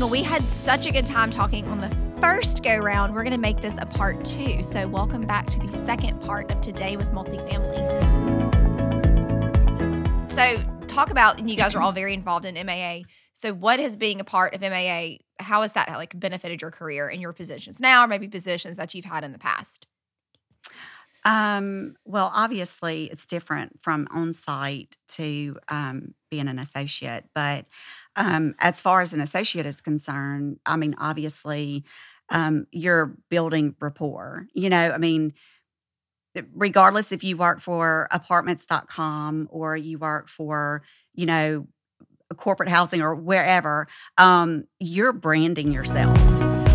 Well, we had such a good time talking on the first go round. We're going to make this a part two. So, welcome back to the second part of Today with Multifamily. So, talk about, and you guys are all very involved in MAA. So, what has being a part of MAA, how has that like benefited your career and your positions now, or maybe positions that you've had in the past? Um, well, obviously, it's different from on site to um, being an associate. But um, as far as an associate is concerned, I mean, obviously, um, you're building rapport. You know, I mean, regardless if you work for apartments.com or you work for, you know, corporate housing or wherever, um, you're branding yourself.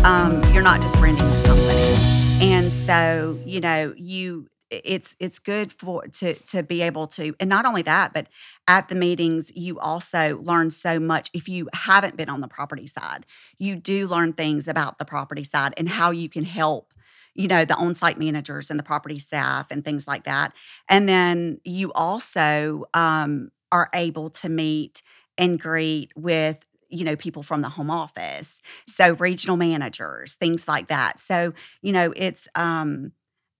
Um, you're not just branding the company and so you know you it's it's good for to to be able to and not only that but at the meetings you also learn so much if you haven't been on the property side. You do learn things about the property side and how you can help you know the on-site managers and the property staff and things like that. And then you also um, are able to meet and greet with you know people from the home office so regional managers things like that. So you know it's um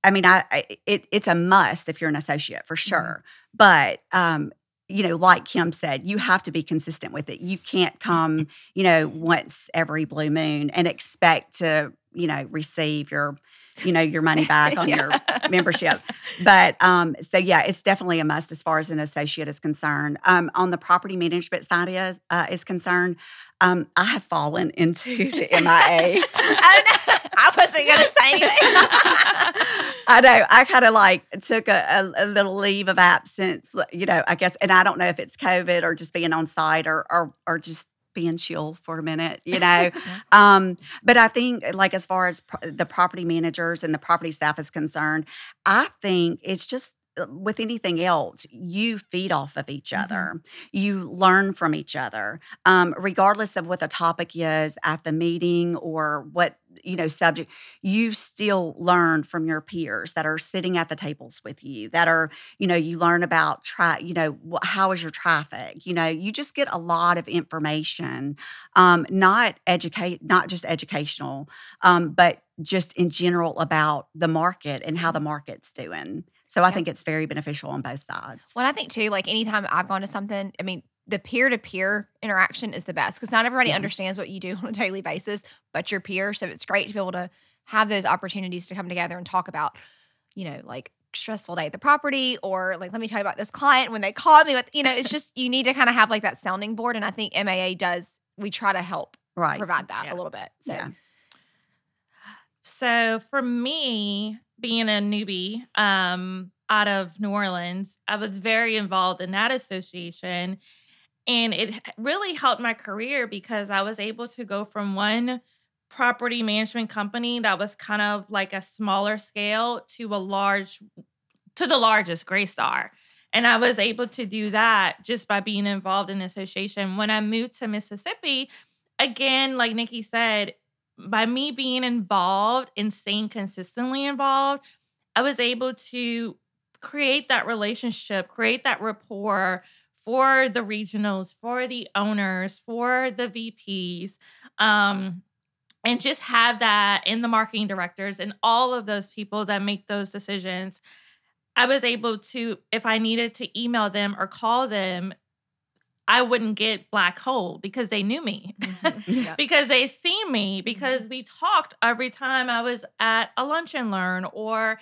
i mean i, I it, it's a must if you're an associate for mm-hmm. sure mm-hmm. but um you know like kim said you have to be consistent with it you can't come you know once every blue moon and expect to you know receive your you know your money back on yeah. your membership. But um so yeah it's definitely a must as far as an associate is concerned. Um on the property management side is, uh, is concerned um i have fallen into the mia I, I wasn't gonna say anything. I know. I kind of like took a, a, a, little leave of absence you know i guess and i don't know if it's covid or just being on site or or, or just being chill for a minute, you know. um, but I think, like, as far as pro- the property managers and the property staff is concerned, I think it's just uh, with anything else, you feed off of each mm-hmm. other. You learn from each other, um, regardless of what the topic is at the meeting or what you know subject. You still learn from your peers that are sitting at the tables with you. That are you know you learn about try you know wh- how is your traffic. You know you just get a lot of information, um, not educate, not just educational, um, but just in general about the market and how the market's doing. So I think it's very beneficial on both sides. Well, I think too, like anytime I've gone to something, I mean, the peer to peer interaction is the best because not everybody yeah. understands what you do on a daily basis, but your peer. So it's great to be able to have those opportunities to come together and talk about, you know, like stressful day at the property or like let me tell you about this client when they called me with you know it's just you need to kind of have like that sounding board and i think maa does we try to help right provide that yeah. a little bit so yeah. so for me being a newbie um, out of New Orleans, I was very involved in that association. And it really helped my career because I was able to go from one property management company that was kind of like a smaller scale to a large, to the largest, Greystar. And I was able to do that just by being involved in association. When I moved to Mississippi, again, like Nikki said, by me being involved and staying consistently involved, I was able to create that relationship, create that rapport for the regionals, for the owners, for the VPs, um, and just have that in the marketing directors and all of those people that make those decisions. I was able to, if I needed to email them or call them, I wouldn't get black hole because they knew me, mm-hmm. yeah. because they seen me, because mm-hmm. we talked every time I was at a lunch and learn or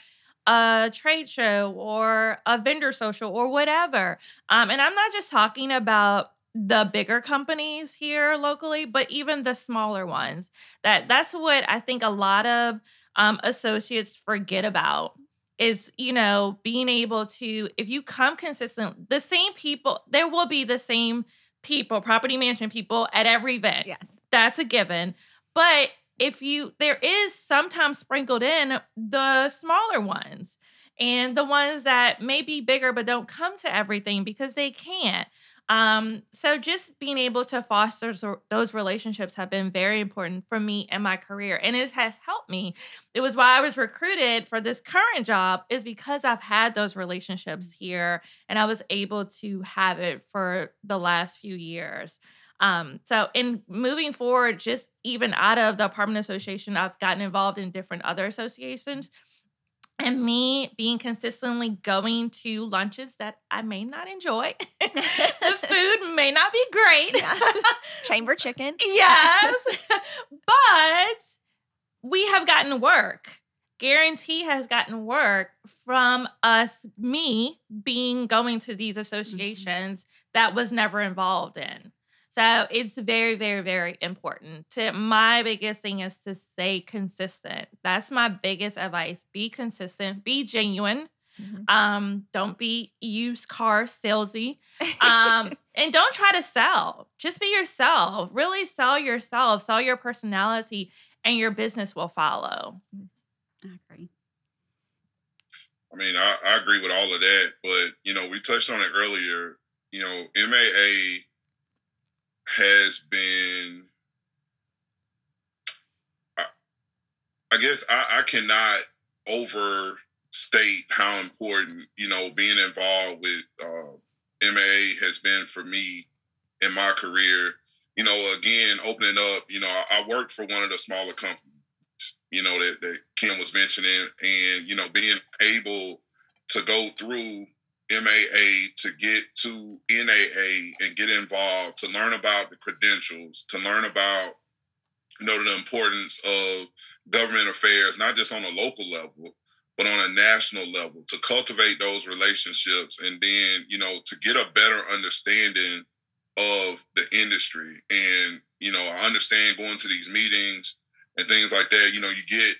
a trade show or a vendor social or whatever. Um, and I'm not just talking about the bigger companies here locally, but even the smaller ones. That that's what I think a lot of um, associates forget about is you know being able to if you come consistent the same people there will be the same people property management people at every event yes that's a given but if you there is sometimes sprinkled in the smaller ones and the ones that may be bigger but don't come to everything because they can't um, so just being able to foster those relationships have been very important for me in my career, and it has helped me. It was why I was recruited for this current job is because I've had those relationships here, and I was able to have it for the last few years. Um, so in moving forward, just even out of the apartment association, I've gotten involved in different other associations. And me being consistently going to lunches that I may not enjoy. the food may not be great. Yeah. Chamber chicken. yes. but we have gotten work. Guarantee has gotten work from us, me being going to these associations that was never involved in. So it's very, very, very important. To my biggest thing is to stay consistent. That's my biggest advice. Be consistent, be genuine. Mhm. Um, don't be used car salesy. Um, and don't try to sell. Just be yourself. Really sell yourself, sell your personality, and your business will follow. I agree. I mean, I, I agree with all of that, but you know, we touched on it earlier. You know, MAA has been. I, I guess I, I cannot overstate how important you know being involved with uh, MAA has been for me in my career. You know, again, opening up. You know, I, I worked for one of the smaller companies you know, that, that Kim was mentioning, and you know, being able to go through MAA to get to NAA and get involved, to learn about the credentials, to learn about you know the importance of government affairs, not just on a local level, but on a national level, to cultivate those relationships and then, you know, to get a better understanding of the industry. And, you know, I understand going to these meetings and things like that, you know, you get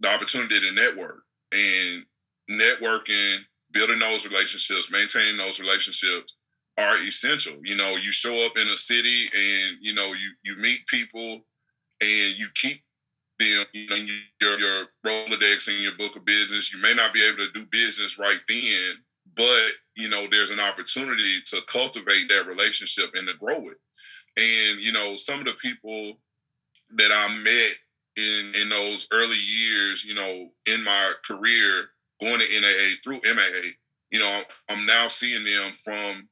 the opportunity to network and networking, building those relationships, maintaining those relationships are essential. You know, you show up in a city and you know you you meet people and you keep them, you know, your your Rolodex and your book of business. You may not be able to do business right then, but you know, there's an opportunity to cultivate that relationship and to grow it. And you know, some of the people that I met in in those early years, you know, in my career, going to NAA through MAA, you know, I'm now seeing them from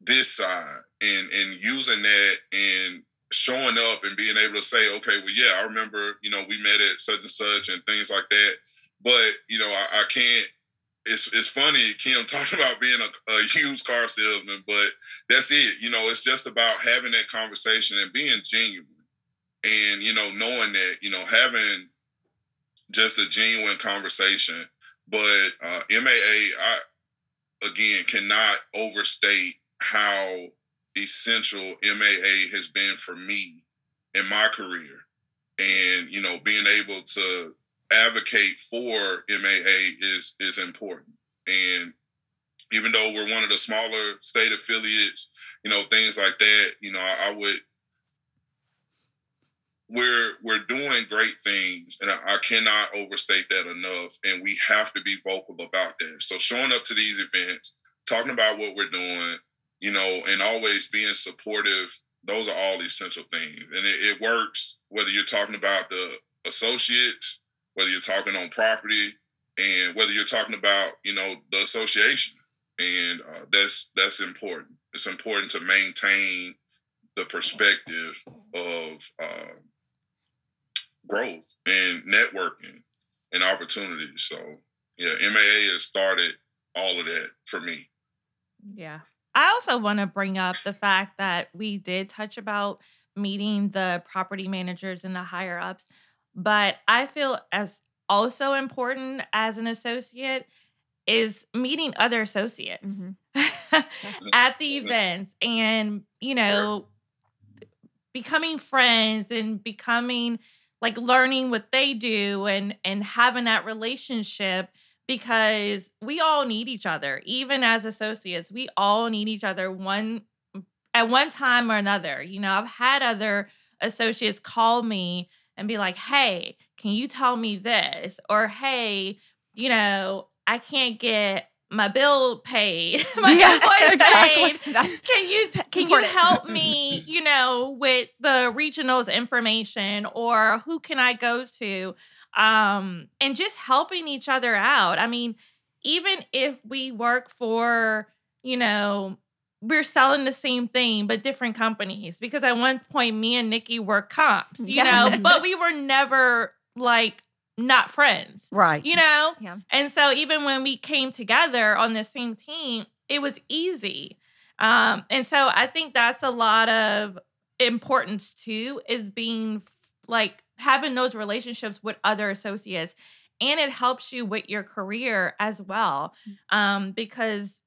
this side and and using that and showing up and being able to say, okay, well, yeah, I remember, you know, we met at such and such and things like that. But you know, I, I can't. It's it's funny, Kim talking about being a, a used car salesman, but that's it. You know, it's just about having that conversation and being genuine and you know knowing that you know having just a genuine conversation but uh, maa i again cannot overstate how essential maa has been for me in my career. And you know being able to advocate for maa is is important. And even though we're one of the smaller state affiliates you know things like that you know i, I would we're we're doing great things and I, I, cannot overstate that enough and we have to be vocal about that. So showing up to these events talking about what we're doing you know and always being supportive those are all essential things. And it, it works whether you're talking about the associates whether you're talking on property and whether you're talking about you know the association. And uh, that's that's important. It's important to maintain the perspective of uh, growth and networking and opportunities. So yeah, MAA has started all of that for me. Yeah. I also want to bring up the fact that we did touch about meeting the property managers and the higher ups, but I feel as also important as an associate is meeting other associates Mhm. at the events and you know becoming friends and becoming like learning what they do and and having that relationship because we all need each other. Even as associates we all need each other one at one time or another. You know i've had other associates call me and be like hey can you tell me this? Or hey you know i can't get my bill paid my Yeah, invoice exactly. paid That's can you can you help me you know with the regionals information or who can i go to um and just helping each other out i mean even if we work for you know we're selling the same thing but different companies because at one point me and Nikki were comps, you Yeah. know, but we were never like not friends, Right. you know? Yeah. And so even when we came together on the same team, it was easy. Um, and so I think that's a lot of importance too, is being like having those relationships with other associates. And it helps you with your career as well. Um, because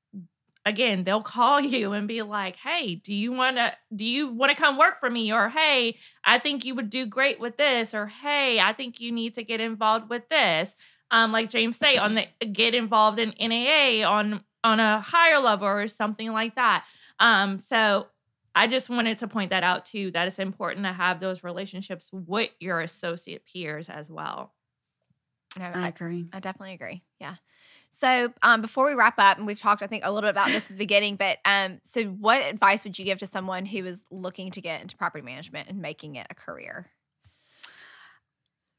again, they'll call you and be like, "Hey, do you want to do you want to come work for me?" or "Hey, I think you would do great with this," or "Hey, I think you need to get involved with this." Um, like James say on the get involved in NAA on on a higher level or something like that. Um, so I just wanted to point that out too. That it's important to have those relationships with your associate peers as well. No, I I, agree. I definitely agree. Yeah. So um, before we wrap up, and we've talked, I think, a little bit about this at the beginning, but um, so what advice would you give to someone who is looking to get into property management and making it a career?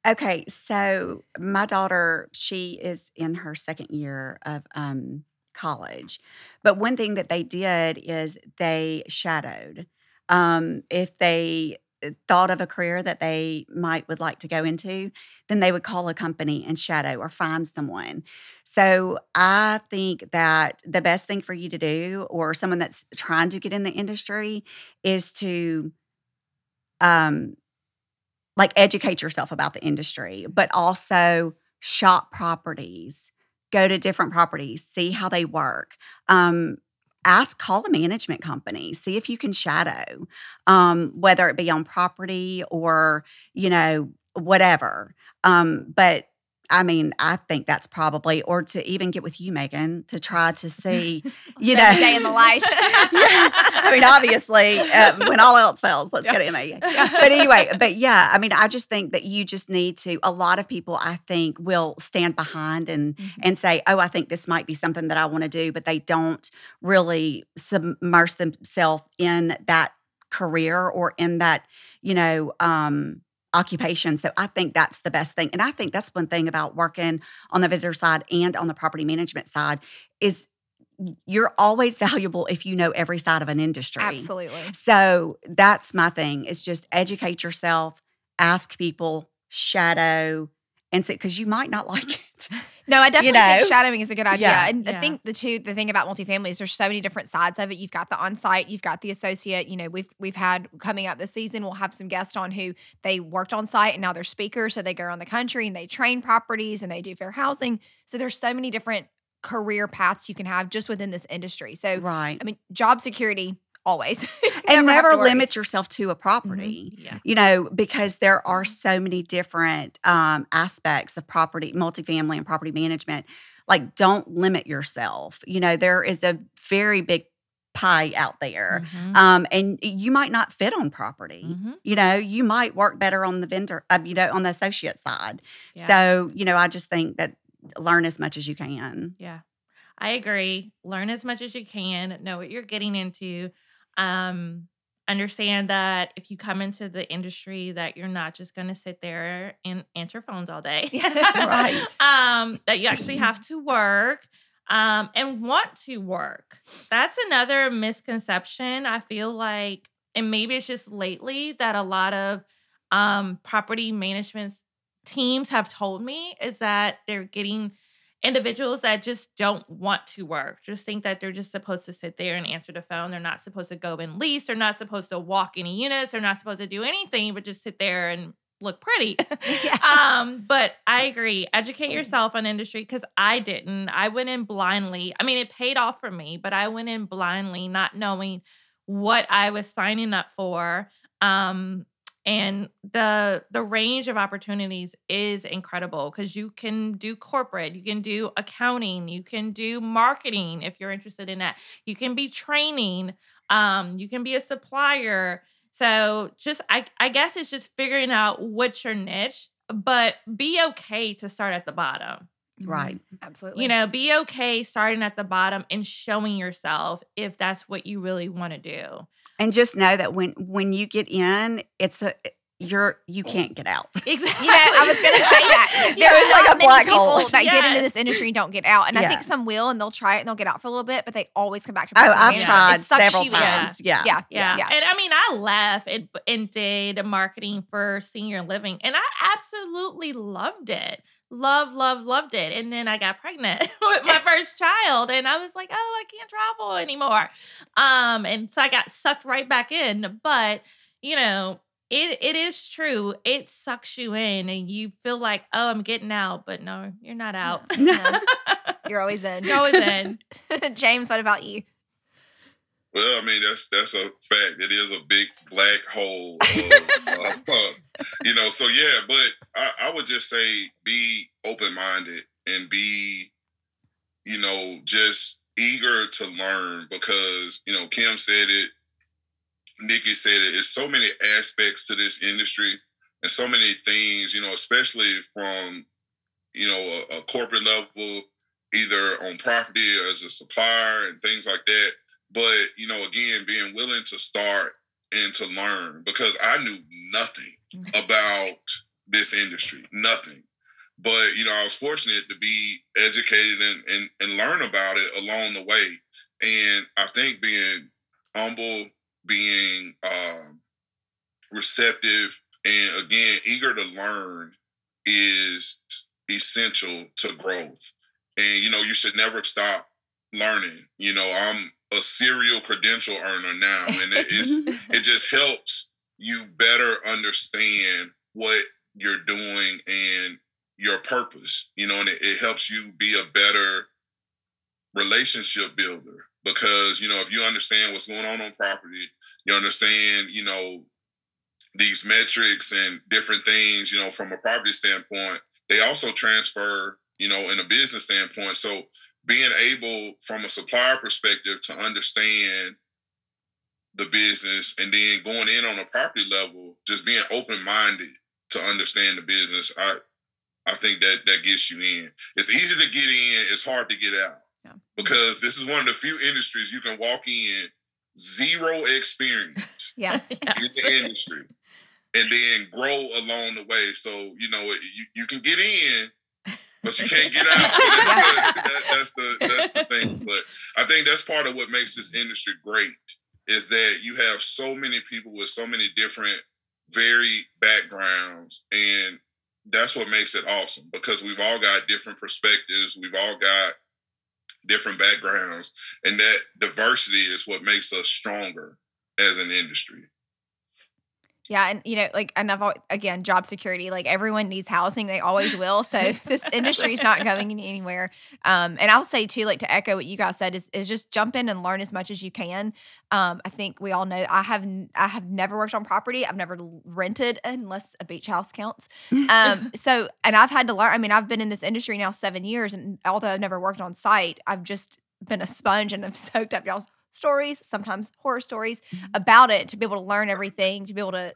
Okay, so my daughter, she is in her second year of um, college. But one thing that they did is they shadowed. Um, if they thought of a career that they might would like to go into, then they would call a company and shadow or find someone. So I think that the best thing for you to do, or someone that's trying to get in the industry, is to um, like educate yourself about the industry, but also shop properties, go to different properties, see how they work. Um, ask, call a management company, see if you can shadow, um, whether it be on property or, you know, whatever. Um, but I mean, I think that's probably, or to even get with you, Megan, to try to see, you know, day in the life. yeah. I mean, obviously, uh, when all else fails, let's get MA. But anyway, but yeah, I mean, I just think that you just need to. A lot of people, I think, will stand behind and Mhm. and say, "Oh, I think this might be something that I want to do," but they don't really submerge themselves in that career or in that, you know, um, occupation. So I think that's the best thing. And I think that's one thing about working on the vendor side and on the property management side is you're always valuable if you know every side of an industry. Absolutely. So that's my thing is just educate yourself, ask people, shadow, and say because you might not like it. No, I definitely know? think shadowing is a good idea. Yeah. And I think the two the thing about multifamily is there's so many different sides of it. You've got the on-site, you've got the associate. You know, we've we've had coming up this season, we'll have some guests on who they worked on site and now they're speakers. So they go around the country and they train properties and they do fair housing. So there's so many different career paths you can have just within this industry. So Right. I mean, job security always. And have never limit yourself to a property. Yeah. You know, because there are so many different um, aspects of property, multifamily and property management. Like, don't limit yourself. You know, there is a very big pie out there. Mhm. Um, and you might not fit on property. Mhm. You know, you might work better on the vendor, uh, you know, on the associate side. Yeah. So, you know, I just think that learn as much as you can. Yeah. I agree. Learn as much as you can, know what you're getting into. Um, understand that if you come into the industry that you're not just going to sit there and answer phones all day. Right. Um, that you actually have to work um and want to work. That's another misconception. I feel like and maybe it's just lately that a lot of um property management teams have told me is that they're getting individuals that just don't want to work just think that they're just supposed to sit there and answer the phone they're not supposed to go and lease they're not supposed to walk any units they're not supposed to do anything but just sit there and look pretty. Um but i agree educate yourself on industry because i didn't i went in blindly i mean it paid off for me but i went in blindly not knowing what i was signing up for um and the the range of opportunities is incredible because you can do corporate you can do accounting you can do marketing if you're interested in that. You can be training um you can be a supplier. So just I, I guess it's just figuring out what's your niche but be okay to start at the bottom. Right. Absolutely. you know be okay starting at the bottom and showing yourself if that's what you really want to do And just know that when when you get in, it's a you're you can't get out. Exactly. You know, I was going to say that. Yeah, There it's are like a many black people hole. that get into this industry and don't get out. And I think some will and they'll try it and they'll get out for a little bit, but they always come back to Oh, I've tried It sucks several you in. times. Yeah. Yeah. Yeah. Yeah. And I mean, I left and, and did marketing for senior living, and I absolutely loved it. Love, love, loved it. And then I got pregnant with my first child, and I was like, oh, I can't travel anymore. Um, and so I got sucked right back in. But, you know, it it is true. It sucks you in, and you feel like, oh, I'm getting out, but no, you're not out. No. You're always in. you're always in. James, what about you? Well, I mean that's that's a fact. It is a big black hole. Of, uh, you know, so yeah, but I, I would just say be open minded and be, you know, just eager to learn because you know Kim said it, Nikki said it. It's so many aspects to this industry and so many things. You know, especially from you know a, a corporate level, either on property or as a supplier and things like that but you know again being willing to start and to learn because i knew nothing about this industry nothing. But you know i was fortunate to be educated and, and and learn about it along the way. And i think being humble being um receptive and again eager to learn is essential to growth. And you know you should never stop learning. You know i'm a serial credential earner now and it is it just helps you better understand what you're doing and your purpose you know and it, it helps you be a better relationship builder because you know if you understand what's going on on property you understand you know these metrics and different things you know from a property standpoint they also transfer you know in a business standpoint. So being able from a supplier perspective to understand the business and then going in on a property level just being open-minded to understand the business i i think that that gets you in it's easy to get in it's hard to get out Yeah. because this is one of the few industries you can walk in zero experience Yeah. in the industry and then grow along the way so you know you, you can get in but you can't get out. So that's, the, that, that's the that's the thing. But I think that's part of what makes this industry great is that you have so many people with so many different, varied backgrounds, and that's what makes it awesome because we've all got different perspectives. We've all got different backgrounds, and that diversity is what makes us stronger as an industry. Yeah, and you know, like, and I've al- again, job security. Like everyone needs housing; they always will. So this industry is not going anywhere. Um, and I'll say too, like to echo what you guys said, is is just jump in and learn as much as you can. Um, I think we all know. I have I have never worked on property. I've never rented unless a beach house counts. Um, so and I've had to learn. I mean, I've been in this industry now seven years, and although I've never worked on site, I've just been a sponge and have soaked up y'all's stories, sometimes horror stories mm-hmm. about it to be able to learn everything, to be able to,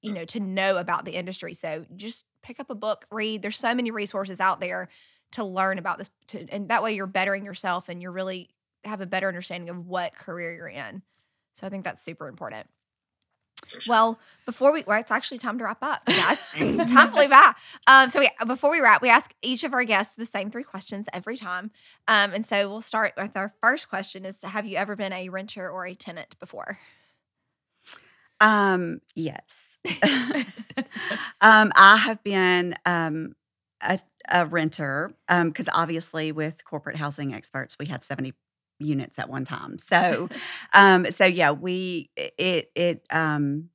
you know, to know about the industry. So just pick up a book, read. There's so many resources out there to learn about this, to, and that way you're bettering yourself and you're really have a better understanding of what career you're in. So I think that's super important. For sure. Well, before we, well, it's actually time to wrap up, guys. time flew by. Um, so we, before we wrap, we ask each of our guests the same three questions every time. Um, and so we'll start with our first question: Is Have you ever been a renter or a tenant before? Um, yes. um, I have been um, a, a renter because obviously with corporate housing experts, we had 70 units at one time. So, um, so yeah, we it it um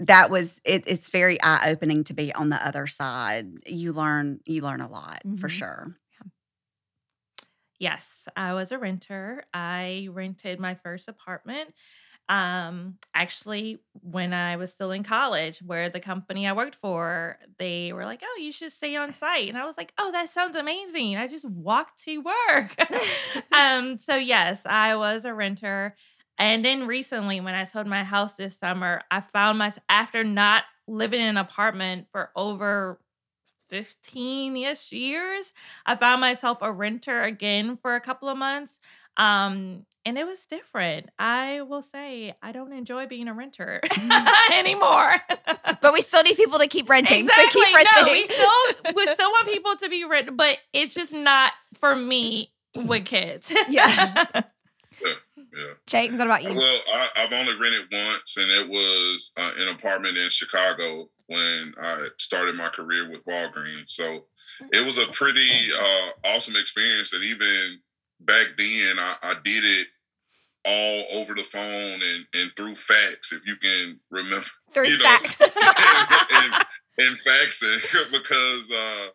that was it, it's very eye opening to be on the other side. You learn you learn a lot for Mhm. sure. Yes, I was a renter. I rented my first apartment. Um, actually, when I was still in college, where the company I worked for, they were like, "Oh, you should stay on site," and I was like, "Oh, that sounds amazing." I just walked to work. um, so yes, I was a renter. And then recently, when I sold my house this summer, I found my after not living in an apartment for over 15 ish years, I found myself a renter again for a couple of months. Um, and it was different. I will say I don't enjoy being a renter Mm. anymore. But we still need people to keep renting. exactly. So keep renting. No, we still we still want people to be rent, but it's just not for me with kids. Yeah. Yeah. James, what about you? Well, I, I've only rented once, and it was uh, an apartment in Chicago when I started my career with Walgreens. So it was a pretty uh, awesome experience. And even back then, I, I did it all over the phone and, and through fax, if you can remember, Three you know, facts. and, and faxing because uh,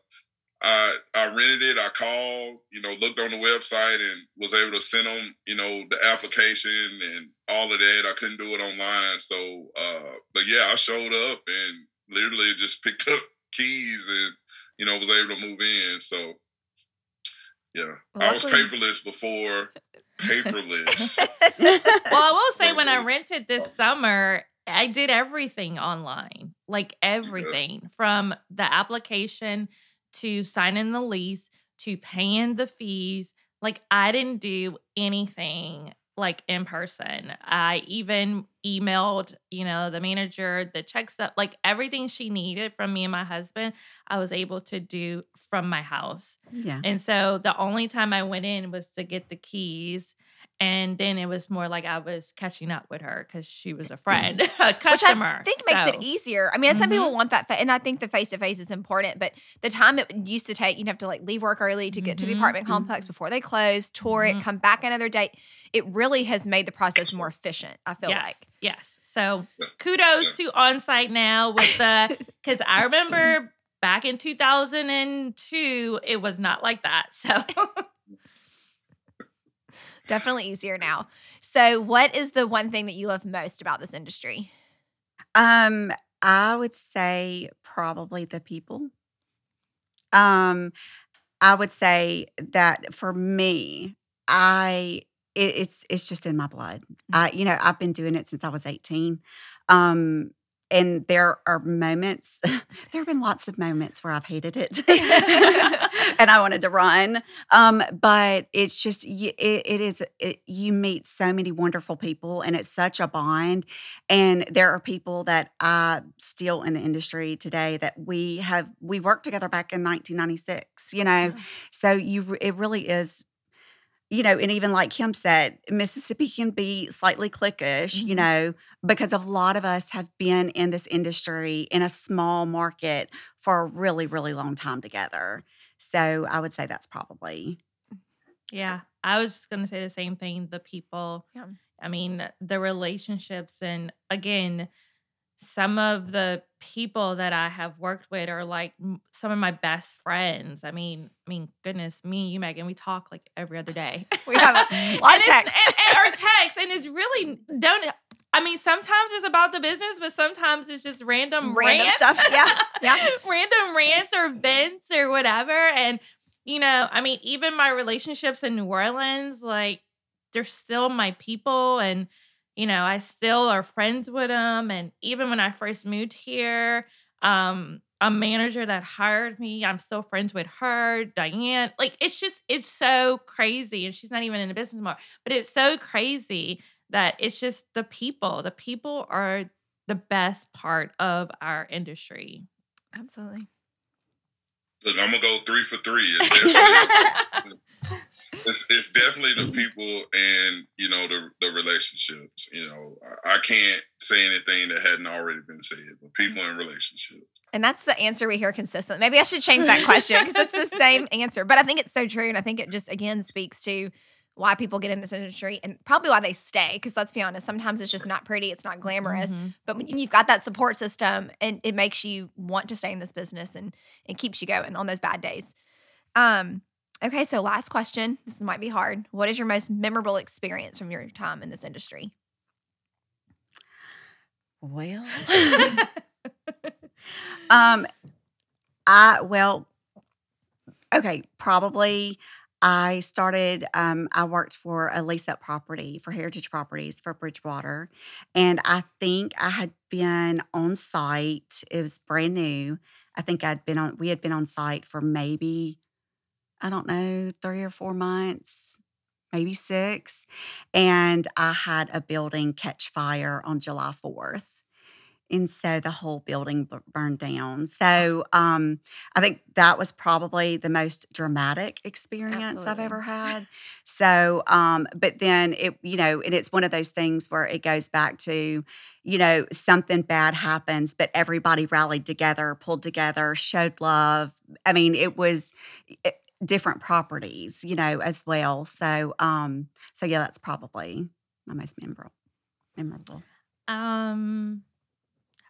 I I rented it. I called, you know, looked on the website and was able to send them, you know, the application and all of that. I couldn't do it online, so uh, but yeah, I showed up and literally just picked up keys and you know was able to move in. So yeah, I was paperless before paperless. well, I will say when I rented this summer, I did everything online, like everything from the application to signing the lease to paying the fees. Like I didn't do anything like in person. I even emailed, you know, the manager, the check stuff, like everything she needed from me and my husband, I was able to do from my house. Yeah. And so the only time I went in was to get the keys. And then it was more like I was catching up with her because she was a friend, a customer. Which I think makes it easier. I mean, some Mhm. people want that, fa- and I think the face to face is important. But the time it used to take, you'd have to like leave work early to get to the Mhm. apartment complex before they close, tour it, Mhm. come back another day. It really has made the process more efficient. I feel yes, like. yes. So kudos to on site now with the because I remember back in 2002, it was not like that. So Definitely easier now. So, what is the one thing that you love most about this industry? Um, I would say probably the people. Um, I would say that for me, I it, it's it's just in my blood. I you know I've been doing it since I was eighteen. Um, and there are moments. there have been lots of moments where I've hated it, and I wanted to run. Um, but it's just it, it is it, you meet so many wonderful people, and it's such a bond. And there are people that I still in the industry today that we have we worked together back in 1996. You know, so you it really is you know and even like kim said mississippi can be slightly cliquish you Mhm. know because a lot of us have been in this industry in a small market for a really really long time together so i would say that's probably Yeah, I was just gonna say the same thing. The people. Yeah. I mean, the relationships, and again, some of the people that I have worked with are like m- some of my best friends. I mean, I mean, goodness, me, you, Megan, we talk like every other day. We have a lot of it's- text. and, and our text, and it's really don't. I mean, sometimes it's about the business, but sometimes it's just random, Random rants. stuff, yeah, yeah. random rants or vents or whatever. And you know, I mean, even my relationships in New Orleans, like they're still my people, and you know, I still are friends with them. And even when I first moved here, um, a manager that hired me, I'm still friends with her, Diane. Like it's just it's so crazy, and she's not even in the business anymore. But it's so crazy that it's just the people. The people are the best part of our industry. Absolutely. Look, I'm gonna go three for three. It's definitely, it's, it's definitely the people and you know the the relationships. You know, I, I can't say anything that hadn't already been said. But people and relationships. And that's the answer we hear consistently. Maybe I should change that question because it's the same answer. But I think it's so true. And I think it just, again, speaks to why people get in this industry and probably why they stay. Because let's be honest, sometimes it's just not pretty, it's not glamorous. Mhm. But when you've got that support system and it makes you want to stay in this business and, it keeps you going on those bad days. Um, okay, so last question. This might be hard. What is your most memorable experience from your time in this industry? well um i well okay probably i started um i worked for a lease up property for heritage properties for bridgewater and i think i had been on site it was brand new i think i'd been on we had been on site for maybe i don't know three or four months maybe six, and I had a building catch fire on July 4th. And so the whole building b- burned down. So um, I think that was probably the most dramatic experience I've ever had. So, um, but then it, you know, and it's one of those things where it goes back to, you know, something bad happens, but everybody rallied together, pulled together, showed love. I mean, it was it, different properties, you know, as well. So, um, so yeah, that's probably my most memorable. Memorable. Um,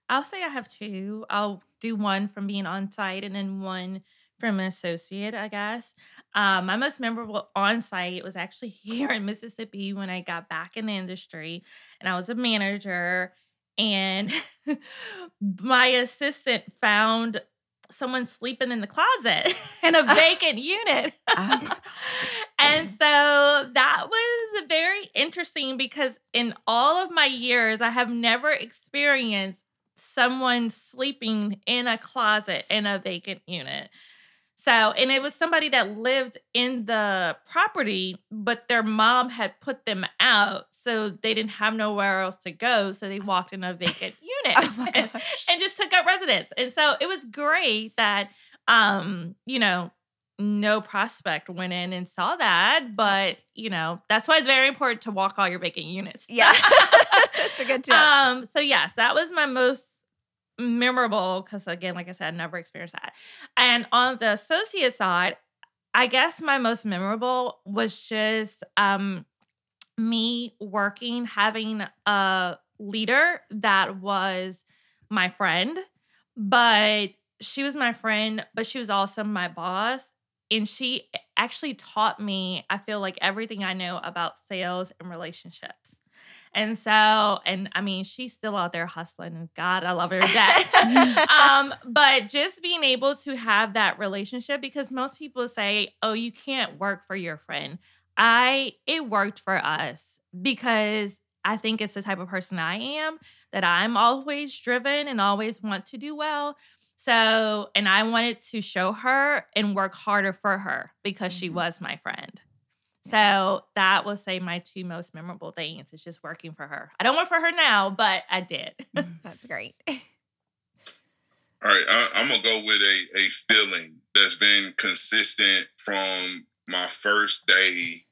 I'll say I have two. I'll do one from being on site and then one from an associate, I guess. Um, my most memorable on site was actually here in Mississippi when I got back in the industry and I was a manager. And my assistant found someone sleeping in the closet in a vacant unit. Oh and so that was very interesting because in all of my years, I have never experienced someone sleeping in a closet in a vacant unit. So, and it was somebody that lived in the property, but their mom had put them out. So they didn't have nowhere else to go. So they walked in a vacant unit Oh and, and just took up residence. And so it was great that, um, you know, no prospect went in and saw that. But, you know, that's why it's very important to walk all your vacant units. Yeah. That's a good tip. Um, so yes, that was my most memorable because again, like I said, I never experienced that. And on the associate side, I guess my most memorable was just um me working, having a leader that was my friend, but she was my friend, but she was also my boss. And she actually taught me, I feel like everything I know about sales and relationships. And so, and I mean, she's still out there hustling, and God, I love her to death. um, but just being able to have that relationship because most people say, "Oh, you can't work for your friend." I it worked for us because I think it's the type of person I am that I'm always driven and always want to do well. So, and I wanted to show her and work harder for her because she Mhm. was my friend. So that will say my two most memorable things is just working for her. I don't work for her now, but I did. That's great. All right, I, I'm gonna go with a a feeling that's been consistent from my first day,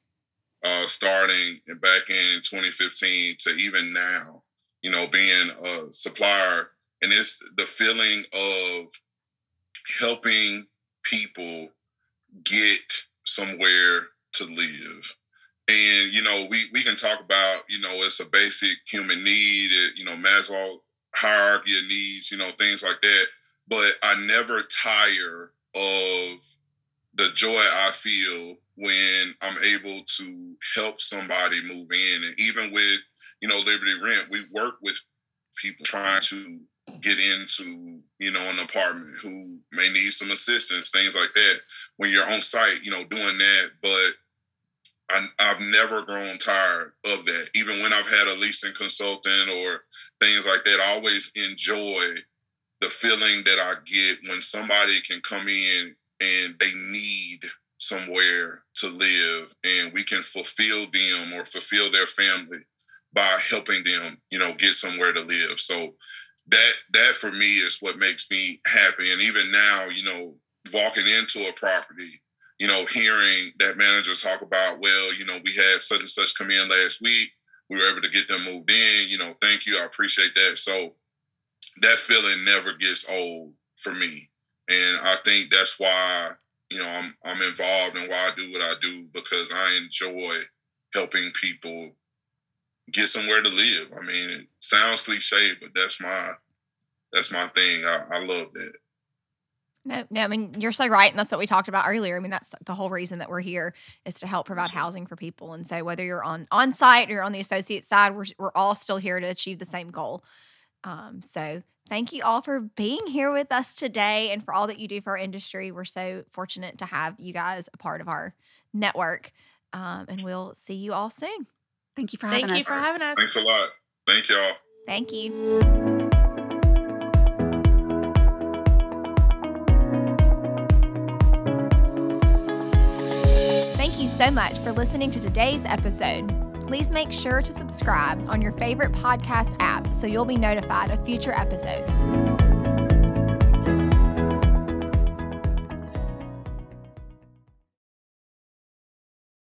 uh, starting back in 2015 to even now. You know, being a supplier, and it's the feeling of helping people get somewhere to live. And you know, we we can talk about you know it's a basic human need. You know, Maslow hierarchy of needs. You know, things like that but I never tire of the joy I feel when I'm able to help somebody move in. And even with, you know, Liberty Rent, we work with people trying to get into, you know, an apartment who may need some assistance, things like that. When you're on site, you know, doing that. But I, I've never grown tired of that. Even when I've had a leasing consultant or things like that, I always enjoy the feeling that I get when somebody can come in and they need somewhere to live and we can fulfill them or fulfill their family by helping them, you know, get somewhere to live. So that that for me is what makes me happy. And even now, you know, walking into a property, you know, hearing that manager talk about, well, you know, we had such and such come in last week. We were able to get them moved in. You know, thank you. I appreciate that. So that feeling never gets old for me. And I think that's why, you know, I'm I'm involved and why I do what I do because I enjoy helping people get somewhere to live. I mean, it sounds cliche, but that's my that's my thing. I, I love that. No, no, I mean, you're so right. And that's what we talked about earlier. I mean, that's the whole reason that we're here is to help provide mm-hmm. housing for people. And so whether you're on on site or on the associate side, we're, we're all still here to achieve the same goal. Um, so thank you all for being here with us today and for all that you do for our industry. We're so fortunate to have you guys a part of our network. Um, and we'll see you all soon. Thank you for having us. Thank you us. for having us. Thanks a lot. Thank y'all. Thank you. Thank you so much for listening to today's episode. Please make sure to subscribe on your favorite podcast app so you'll be notified of future episodes.